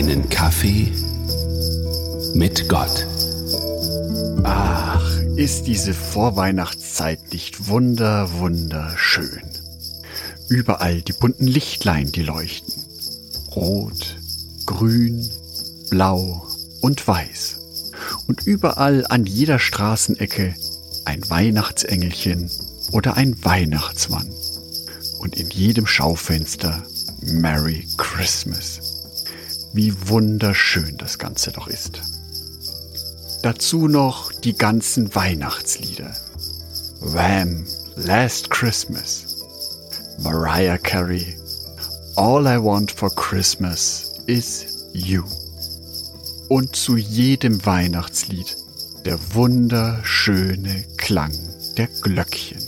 Einen Kaffee mit Gott. Ach, ist diese Vorweihnachtszeit nicht wunder, wunderschön. Überall die bunten Lichtlein, die leuchten. Rot, grün, blau und weiß. Und überall an jeder Straßenecke ein Weihnachtsengelchen oder ein Weihnachtsmann. Und in jedem Schaufenster Merry Christmas. Wie wunderschön das Ganze doch ist. Dazu noch die ganzen Weihnachtslieder. Wham! Last Christmas. Mariah Carey. All I want for Christmas is you. Und zu jedem Weihnachtslied der wunderschöne Klang der Glöckchen.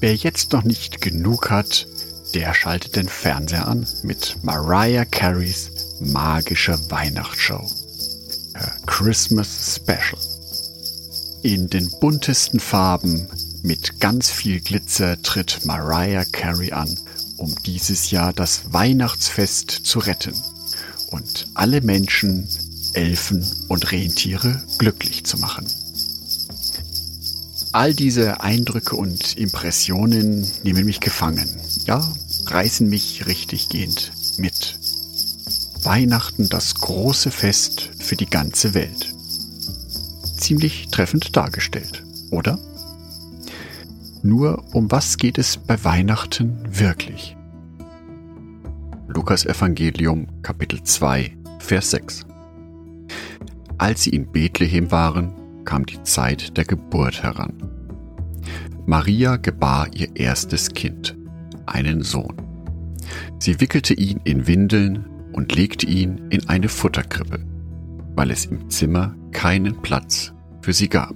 Wer jetzt noch nicht genug hat, der schaltet den Fernseher an mit Mariah Careys magischer Weihnachtsshow. A Christmas Special. In den buntesten Farben mit ganz viel Glitzer tritt Mariah Carey an, um dieses Jahr das Weihnachtsfest zu retten und alle Menschen, Elfen und Rentiere glücklich zu machen. All diese Eindrücke und Impressionen nehmen mich gefangen, ja, reißen mich richtig gehend mit. Weihnachten das große Fest für die ganze Welt. Ziemlich treffend dargestellt, oder? Nur um was geht es bei Weihnachten wirklich? Lukas Evangelium Kapitel 2 Vers 6 Als sie in Bethlehem waren, kam die Zeit der Geburt heran. Maria gebar ihr erstes Kind, einen Sohn. Sie wickelte ihn in Windeln und legte ihn in eine Futterkrippe, weil es im Zimmer keinen Platz für sie gab.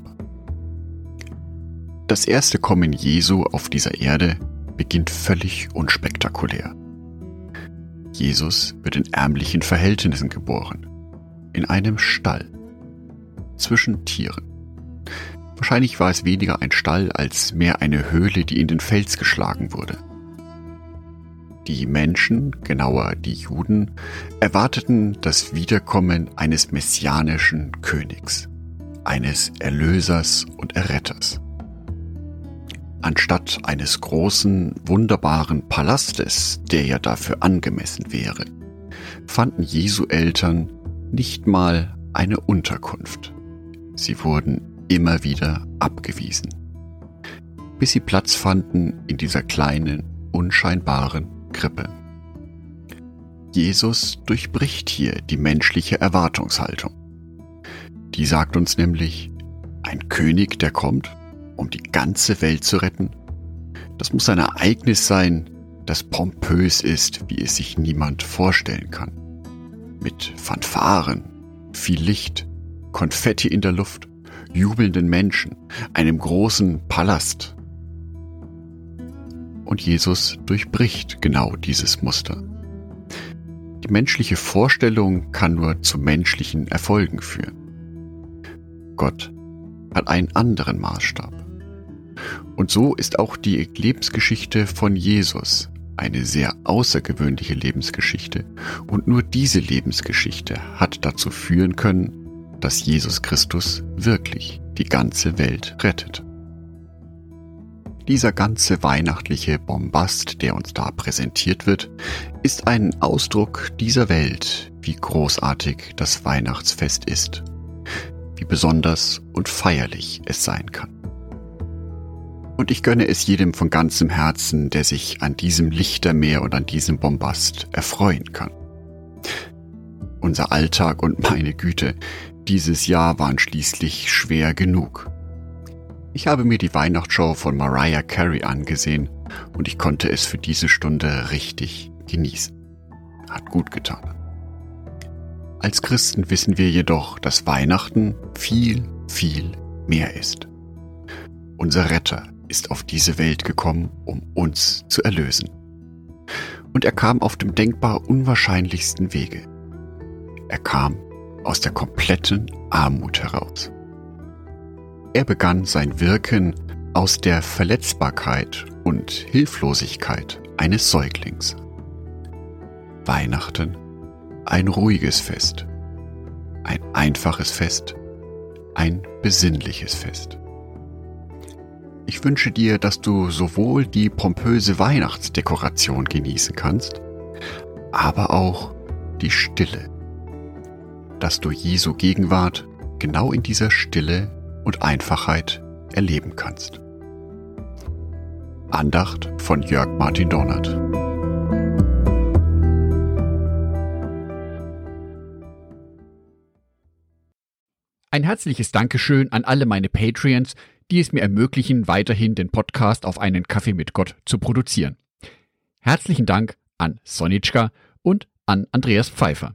Das erste Kommen Jesu auf dieser Erde beginnt völlig unspektakulär. Jesus wird in ärmlichen Verhältnissen geboren, in einem Stall, zwischen Tieren. Wahrscheinlich war es weniger ein Stall als mehr eine Höhle, die in den Fels geschlagen wurde. Die Menschen, genauer die Juden, erwarteten das Wiederkommen eines messianischen Königs, eines Erlösers und Erretters. Anstatt eines großen, wunderbaren Palastes, der ja dafür angemessen wäre, fanden Jesu Eltern nicht mal eine Unterkunft. Sie wurden immer wieder abgewiesen, bis sie Platz fanden in dieser kleinen, unscheinbaren Krippe. Jesus durchbricht hier die menschliche Erwartungshaltung. Die sagt uns nämlich, ein König, der kommt, um die ganze Welt zu retten, das muss ein Ereignis sein, das pompös ist, wie es sich niemand vorstellen kann. Mit Fanfaren, viel Licht, Konfetti in der Luft, jubelnden Menschen, einem großen Palast. Und Jesus durchbricht genau dieses Muster. Die menschliche Vorstellung kann nur zu menschlichen Erfolgen führen. Gott hat einen anderen Maßstab. Und so ist auch die Lebensgeschichte von Jesus eine sehr außergewöhnliche Lebensgeschichte. Und nur diese Lebensgeschichte hat dazu führen können, dass Jesus Christus wirklich die ganze Welt rettet. Dieser ganze weihnachtliche Bombast, der uns da präsentiert wird, ist ein Ausdruck dieser Welt, wie großartig das Weihnachtsfest ist, wie besonders und feierlich es sein kann. Und ich gönne es jedem von ganzem Herzen, der sich an diesem Lichtermeer und an diesem Bombast erfreuen kann. Unser Alltag und meine Güte, dieses Jahr waren schließlich schwer genug. Ich habe mir die Weihnachtsshow von Mariah Carey angesehen und ich konnte es für diese Stunde richtig genießen. Hat gut getan. Als Christen wissen wir jedoch, dass Weihnachten viel, viel mehr ist. Unser Retter ist auf diese Welt gekommen, um uns zu erlösen. Und er kam auf dem denkbar unwahrscheinlichsten Wege. Er kam aus der kompletten Armut heraus. Er begann sein Wirken aus der Verletzbarkeit und Hilflosigkeit eines Säuglings. Weihnachten ein ruhiges Fest, ein einfaches Fest, ein besinnliches Fest. Ich wünsche dir, dass du sowohl die pompöse Weihnachtsdekoration genießen kannst, aber auch die Stille, dass du Jesu Gegenwart genau in dieser Stille und Einfachheit erleben kannst. Andacht von Jörg Martin Donat. Ein herzliches Dankeschön an alle meine Patreons, die es mir ermöglichen, weiterhin den Podcast auf einen Kaffee mit Gott zu produzieren. Herzlichen Dank an Sonitschka und an Andreas Pfeiffer.